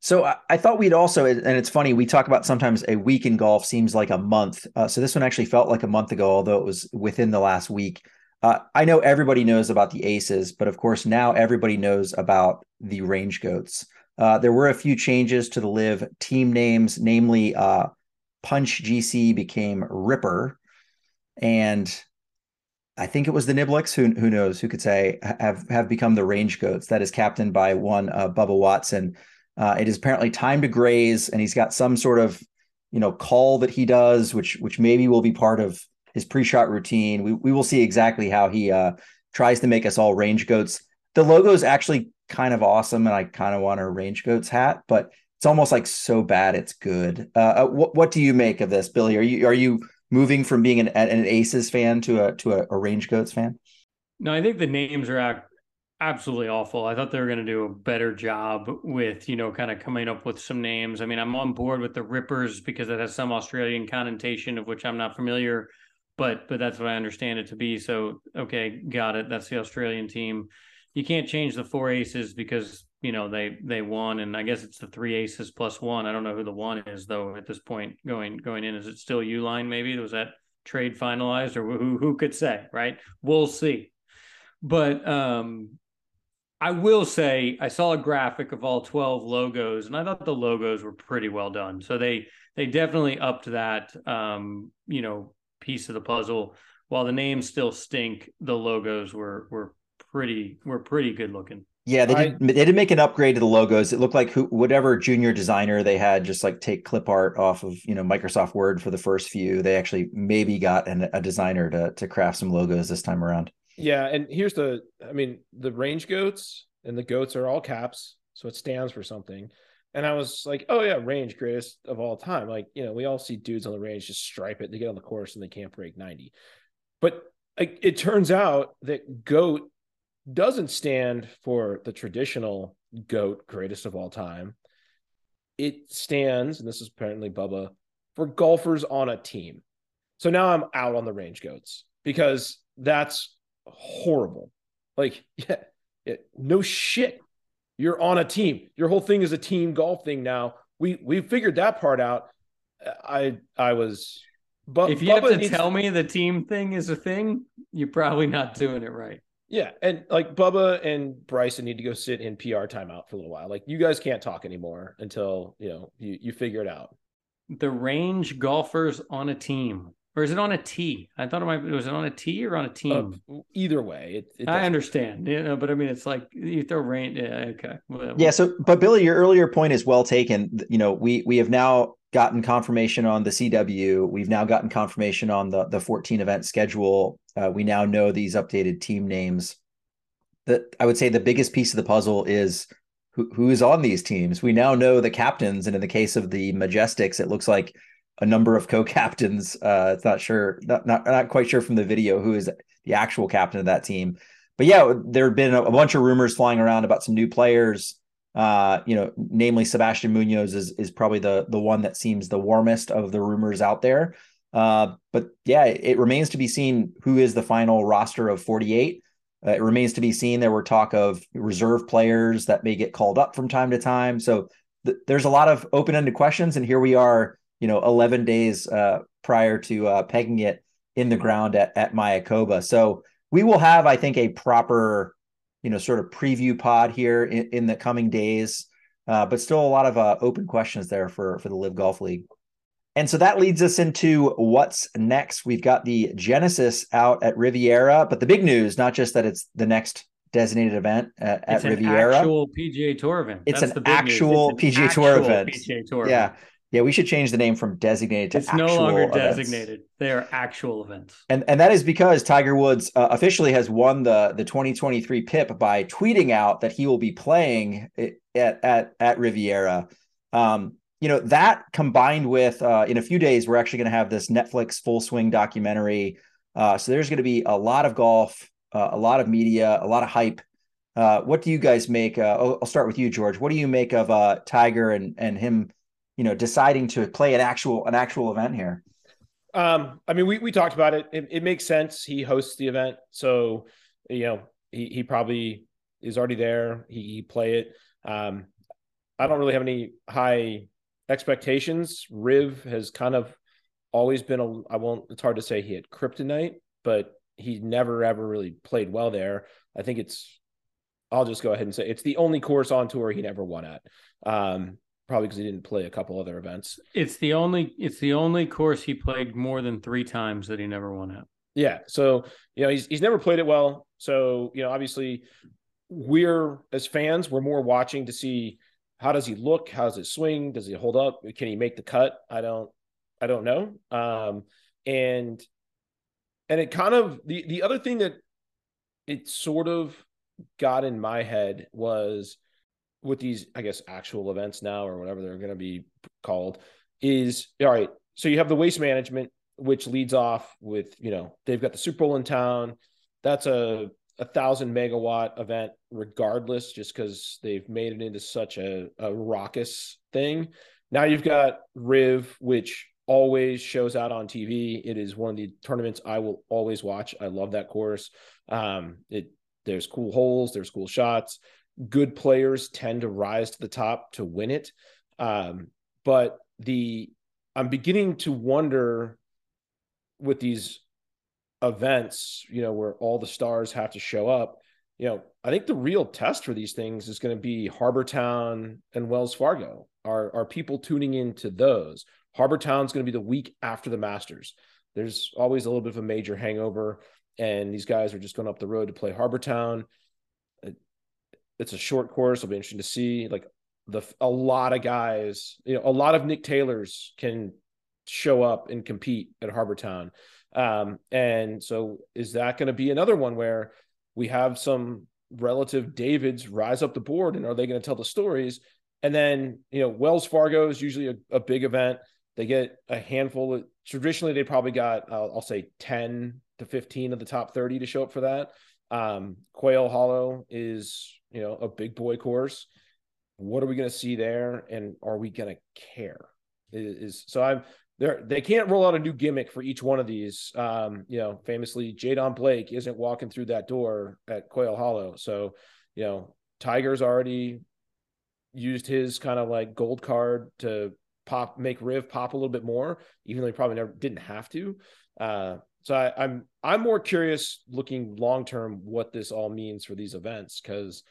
So I, I, thought we'd also, and it's funny, we talk about sometimes a week in golf seems like a month. Uh, so this one actually felt like a month ago, although it was within the last week. Uh, I know everybody knows about the Aces, but of course now everybody knows about the Range Goats. Uh, there were a few changes to the live team names, namely uh, Punch GC became Ripper, and I think it was the Niblicks. Who who knows? Who could say have have become the Range Goats? That is captained by one uh, Bubba Watson. Uh, it is apparently time to graze, and he's got some sort of you know call that he does, which which maybe will be part of his pre-shot routine. We we will see exactly how he uh, tries to make us all range goats. The logo is actually kind of awesome, and I kind of want a range goats hat, but it's almost like so bad it's good. Uh, uh, what what do you make of this, Billy? Are you are you moving from being an an Aces fan to a to a, a range goats fan? No, I think the names are absolutely awful. I thought they were going to do a better job with, you know, kind of coming up with some names. I mean, I'm on board with the Rippers because it has some Australian connotation of which I'm not familiar but but that's what I understand it to be. So okay, got it. That's the Australian team. You can't change the four aces because you know they they won, and I guess it's the three aces plus one. I don't know who the one is though at this point going going in. Is it still Uline? Maybe was that trade finalized, or who who could say? Right, we'll see. But um, I will say I saw a graphic of all 12 logos and I thought the logos were pretty well done. So they they definitely upped that um, you know, piece of the puzzle. While the names still stink, the logos were were pretty were pretty good looking. Yeah, they did. I, they did make an upgrade to the logos. It looked like who, whatever junior designer they had, just like take clip art off of you know Microsoft Word for the first few. They actually maybe got an, a designer to to craft some logos this time around. Yeah, and here's the, I mean, the range goats and the goats are all caps, so it stands for something. And I was like, oh yeah, range greatest of all time. Like, you know, we all see dudes on the range just stripe it. They get on the course and they can't break 90. But like, it turns out that GOAT doesn't stand for the traditional GOAT greatest of all time. It stands, and this is apparently Bubba, for golfers on a team. So now I'm out on the range goats because that's horrible. Like, *laughs* yeah, it, no shit you're on a team. Your whole thing is a team golf thing now. We we figured that part out. I I was but if you Bubba have to tell me the team thing is a thing, you're probably not doing it right. Yeah, and like Bubba and Bryson need to go sit in PR timeout for a little while. Like you guys can't talk anymore until you know you you figure it out. The range golfers on a team or is it on a T? I thought it might. Was it on a T or on a team? Uh, either way, it, it I understand. You know, but I mean, it's like you throw rain. Yeah, okay. Well, yeah. So, but Billy, your earlier point is well taken. You know, we we have now gotten confirmation on the CW. We've now gotten confirmation on the the 14 event schedule. Uh, we now know these updated team names. That I would say the biggest piece of the puzzle is who who is on these teams. We now know the captains, and in the case of the Majesticks, it looks like a number of *laughs* co-captains. Uh, it's not sure, not, not not quite sure from the video who is the actual captain of that team. But yeah, there have been a, a bunch of rumors flying around about some new players. Uh, you know, namely Sebastian Munoz is is probably the the one that seems the warmest of the rumors out there. Uh, but yeah, it, it, remains to be seen who is the final roster of 48. Uh, it remains to be seen. There were talk of reserve players that may get called up from time to time. So th- there's a lot of open ended questions, and here we are you know 11 days uh, prior to uh, pegging it in the ground at, at Mayakoba. So we will have, I think, a proper, you know, sort of preview pod here in, in the coming days. Uh, but still a lot of uh, open questions there for for the Live Golf League. And so that leads us into what's next. We've got the Genesis out at Riviera, but the big news, not just that it's the next designated event at, at Riviera. actual PGA Tour event. It's That's an actual it's PGA Tour event. PGA Tour yeah. Event. Yeah, we should change the name from designated to it's no longer events. designated. They are actual events. And and that is because Tiger Woods uh, officially has won the the 2023 PIP by tweeting out that he will be playing at at at Riviera. Um, you know, that combined with uh, in a few days we're actually going to have this Netflix full swing documentary. Uh, so there's going to be a lot of golf, uh, a lot of media, a lot of hype. Uh, what do you guys make? Uh, I'll, I'll start with you, George. What do you make of Tiger and and him you know deciding to play an actual an actual event here um i mean we, we talked about it. it it makes sense he hosts the event so you know he, he probably is already there he, he play it um i don't really have any high expectations riv has kind of always been a i won't it's hard to say he had kryptonite but he never ever really played well there. I think it's I'll just go ahead and say it's the only course on tour he never won at. Um, probably because he didn't play a couple other events. It's the only it's the only course he played more than three times that he never won at. Yeah. So, you know, he's he's never played it well. So, you know, obviously we're as fans, we're more watching to see how does he look? How does it swing? Does he hold up? Can he make the cut? I don't I don't know. Um and and it kind of the the other thing that it sort of got in my head was with these, I guess, actual events now or whatever they're going to be called is all right. So you have the waste management, which leads off with, you know, they've got the Super Bowl in town. That's a, a thousand megawatt event, regardless, just because they've made it into such a, a raucous thing. Now you've got Riv, which always shows out on TV. It is one of the tournaments I will always watch. I love that course. Um, it there's cool holes, there's cool shots. Good players tend to rise to the top to win it. Um, but the I'm beginning to wonder with these events, you know, where all the stars have to show up. You know, I think the real test for these things is going to be Harbour Town and Wells Fargo. Are are people tuning into those? Harbour Town's going to be the week after the Masters. There's always a little bit of a major hangover and these guys are just going up the road to play Harbour Town. It's a short course. It'll be interesting to see. Like the a lot of guys, you know, a lot of Nick Taylors can show up and compete at Harbour Town. Um, and so is that going to be another one where we have some relative Davids rise up the board and are they going to tell the stories? And then, you know, Wells Fargo is usually a, a big event. They get a handful of traditionally they probably got uh, I'll say 10 to 15 of the top 30 to show up for that. Um, Quail Hollow is, you know, a big boy course. What are we going to see there? And are we going to care? Is so I'm there. They can't roll out a new gimmick for each one of these. Um, you know, famously, Jadon Blake isn't walking through that door at Quail Hollow. So, you know, Tiger's already used his kind of like gold card to pop, make Riv pop a little bit more, even though he probably never didn't have to. Uh, so I, I'm I'm more curious looking long term what this all means for these events because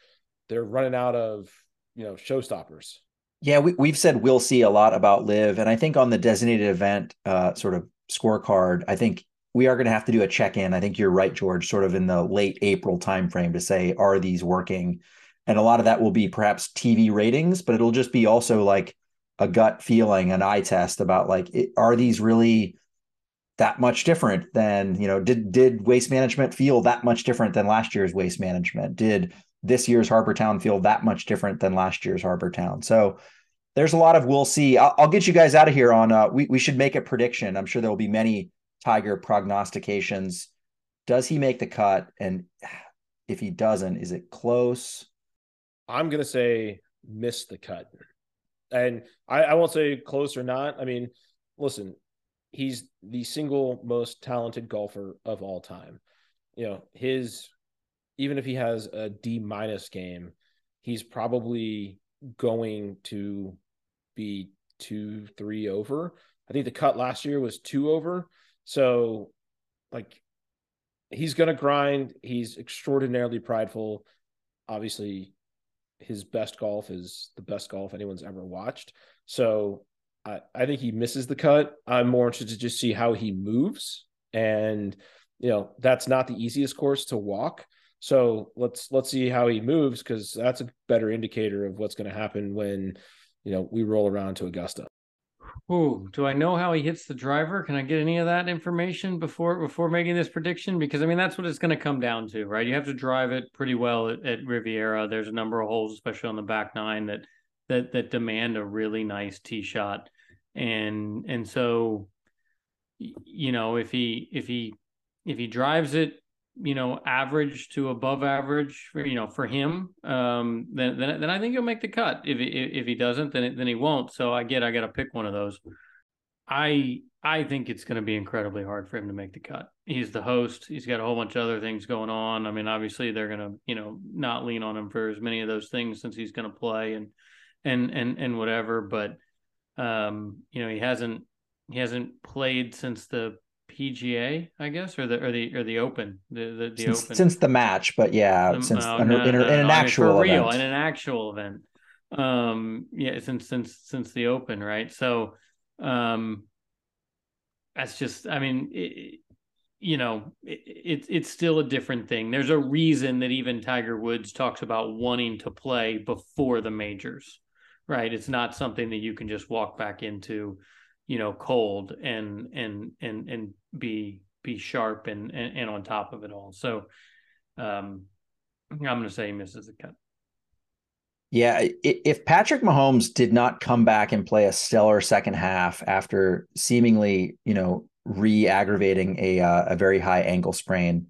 they're running out of you know showstoppers. Yeah, we, we've said we'll see a lot about live, and I think on the designated event uh, sort of scorecard, I think we are going to have to do a check in. I think you're right, George, sort of in the late April timeframe to say are these working, and a lot of that will be perhaps TV ratings, but it'll just be also like a gut feeling, an eye test about like it, are these really that much different than you know did did waste management feel that much different than last year's waste management? Did this year's harbour town feel that much different than last year's harbour town? So there's a lot of we'll see. I'll, I'll get you guys out of here on uh we, we should make a prediction. I'm sure there will be many tiger prognostications. Does he make the cut? And *sighs* if he doesn't is it close? I'm gonna say miss the cut. And I, I won't say close or not. I mean listen he's the single most talented golfer of all time. You know, his even if he has a D minus game, he's probably going to be two, three over. I think the cut last year was two over. So, like, he's going to grind. He's extraordinarily prideful. Obviously, his best golf is the best golf anyone's ever watched. So, I, think he misses the cut. I'm more interested to just see how he moves. And, you know, that's not the easiest course to walk. So let's let's see how he moves because that's a better indicator of what's going to happen when, you know, we roll around to Augusta. Oh, do I know how he hits the driver? Can I get any of that information before before making this prediction? Because I mean that's what it's going to come down to, right? You have to drive it pretty well at, at Riviera. There's a number of holes, especially on the back nine, that that that demand a really nice tee shot and and so you know if he if he if he drives it you know average to above average for you know for him um then then, then I think he'll make the cut if he, if he doesn't then then he won't so I get I got to pick one of those I I think it's going to be incredibly hard for him to make the cut. He's the host. He's got a whole bunch of other things going on. I mean, obviously they're going to, you know, not lean on him for as many of those things since he's going to play and and and and whatever, but um, you know, he hasn't he hasn't played since the PGA, I guess, or the or the or the Open, the the, the since, Open since the match, but yeah, um, since oh, in, no, in, no, in, an actual for real, event. in an actual event. Um, yeah, since since since the Open, right? So, um, that's just, I mean, it, you know, it's it, it's still a different thing. There's a reason that even Tiger Woods talks about wanting to play before the majors, right? It's not something that you can just walk back into, you know, cold and and and and be be sharp and and, and on top of it all. So, um, I'm going to say he misses the cut. Yeah, if Patrick Mahomes did not come back and play a stellar second half after seemingly, you know, re-aggravating a uh, a very high ankle sprain,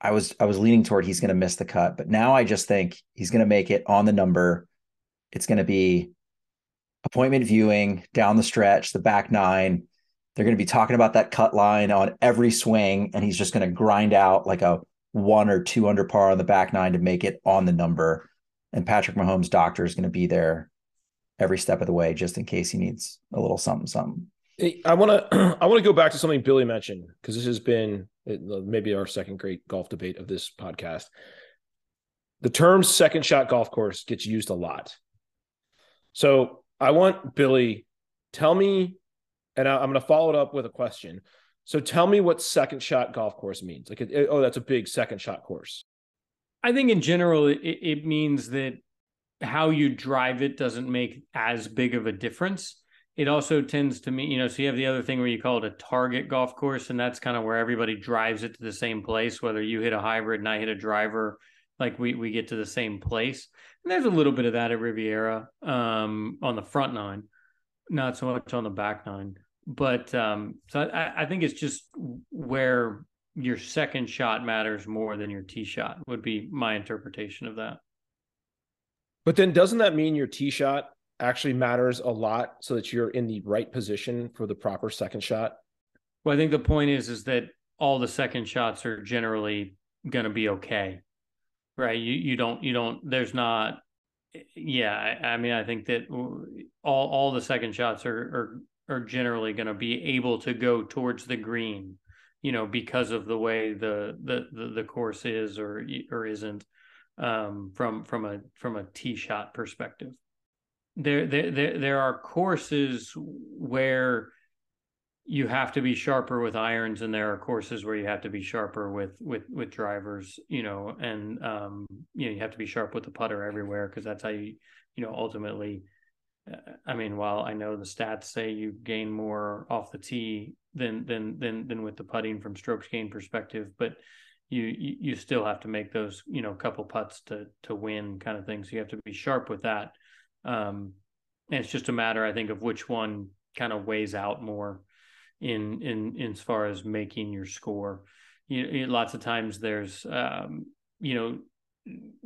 I was I was leaning toward he's going to miss the cut, but now I just think he's going to make it on the number. It's going to be appointment viewing down the stretch, the back nine. They're going to be talking about that cut line on every swing, and he's just going to grind out like a one or two under par on the back nine to make it on the number and Patrick Mahomes' doctor is going to be there every step of the way just in case he needs a little something something. I want *clears throat* to I want to go back to something Billy mentioned because this has been uh, maybe our second great golf debate of this podcast. The term second shot golf course gets used a lot. So I want Billy tell me and I'm going to follow it up with a question. So tell me what second shot golf course means. Like, oh, that's a big second shot course. I think in general, it, it means that how you drive it doesn't make as big of a difference. It also tends to mean, you know, so you have the other thing where you call it a target golf course, and that's kind of where everybody drives it to the same place, whether you hit a hybrid and I hit a driver, like we we get to the same place. And there's a little bit of that at Riviera um, on the front nine, not so much on the back nine. But um, so I, I think it's just where your second shot matters more than your tee shot would be my interpretation of that. But then doesn't that mean your tee shot actually matters a lot so that you're in the right position for the proper second shot? Well, I think the point is is that all the second shots are generally going to be okay. Right? You you don't you don't there's not yeah, I, mean I think that all all the second shots are are are generally going to be able to go towards the green you know, because of the way the the the, the course is or or isn't um, from from a from a tee shot perspective. There, there there there are courses where you have to be sharper with irons and there are courses where you have to be sharper with with with drivers you know and um you know you have to be sharp with the putter everywhere because that's how you you know ultimately I mean, while I know the stats say you gain more off the tee than than than than with the putting from strokes gain perspective, but you you still have to make those you know couple putts to to win kind of thing. So you have to be sharp with that. Um, and it's just a matter, I think, of which one kind of weighs out more in in in as far as making your score. You, lots of times there's um, you know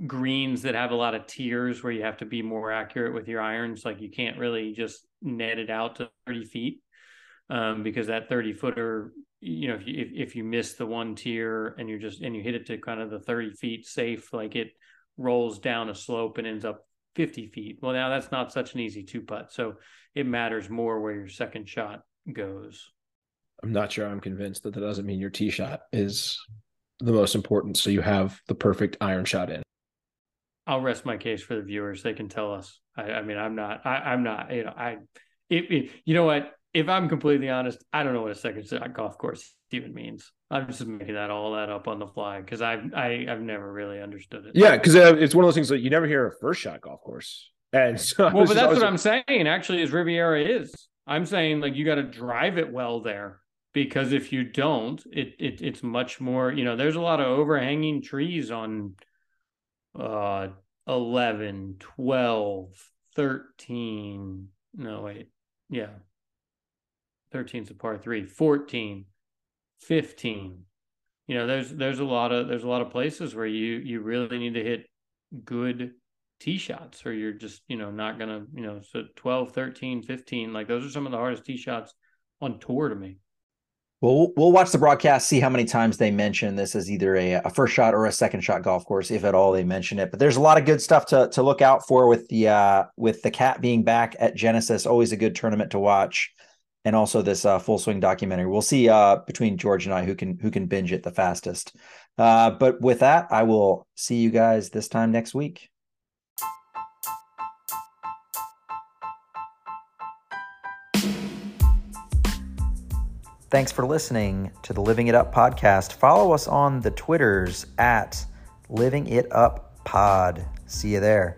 greens that have a lot of tiers where you have to be more accurate with your irons. Like you can't really just net it out to 30 feet um, because that 30 footer, you know, if you, if, if you miss the one tier and you're just, and you hit it to kind of the 30 feet safe, like it rolls down a slope and ends up 50 feet. Well, now that's not such an easy two putt. So it matters more where your second shot goes. I'm not sure I'm convinced that that doesn't mean your tee shot is the most important so you have the perfect iron shot in. I'll rest my case for the viewers. They can tell us. I, I mean i'm not I, am not you know i if, if, you know what? If i'm completely honest i don't know what a second shot golf course even means. I'm just making that all that up on the fly because i've I, have i have never really understood it. Yeah because uh, it's one of those things that you never hear a first shot golf course. And *laughs* so well but that's always... what i'm saying actually is riviera is. I'm saying like you got to drive it well there because if you don't, it, it it's much more, you know, there's a lot of overhanging trees on uh 11, 12, 13. No, wait. Yeah. 13's a par 3, 14, 15. You know, there's there's a lot of there's a lot of places where you you really need to hit good tee shots or you're just, you know, not going to, you know, so 12, 13, 15, like those are some of the hardest tee shots on tour to me. Well, we'll watch the broadcast, see how many times they mention this as either a, a first shot or a second shot golf course, if at all they mention it. But there's a lot of good stuff to to look out for with the uh, with the cat being back at Genesis. Always a good tournament to watch, and also this uh, full swing documentary. We'll see uh, between George and I who can who can binge it the fastest. Uh, but with that, I will see you guys this time next week. Thanks for listening to the Living It Up podcast. Follow us on the Twitters at Living It Up Pod. See you there.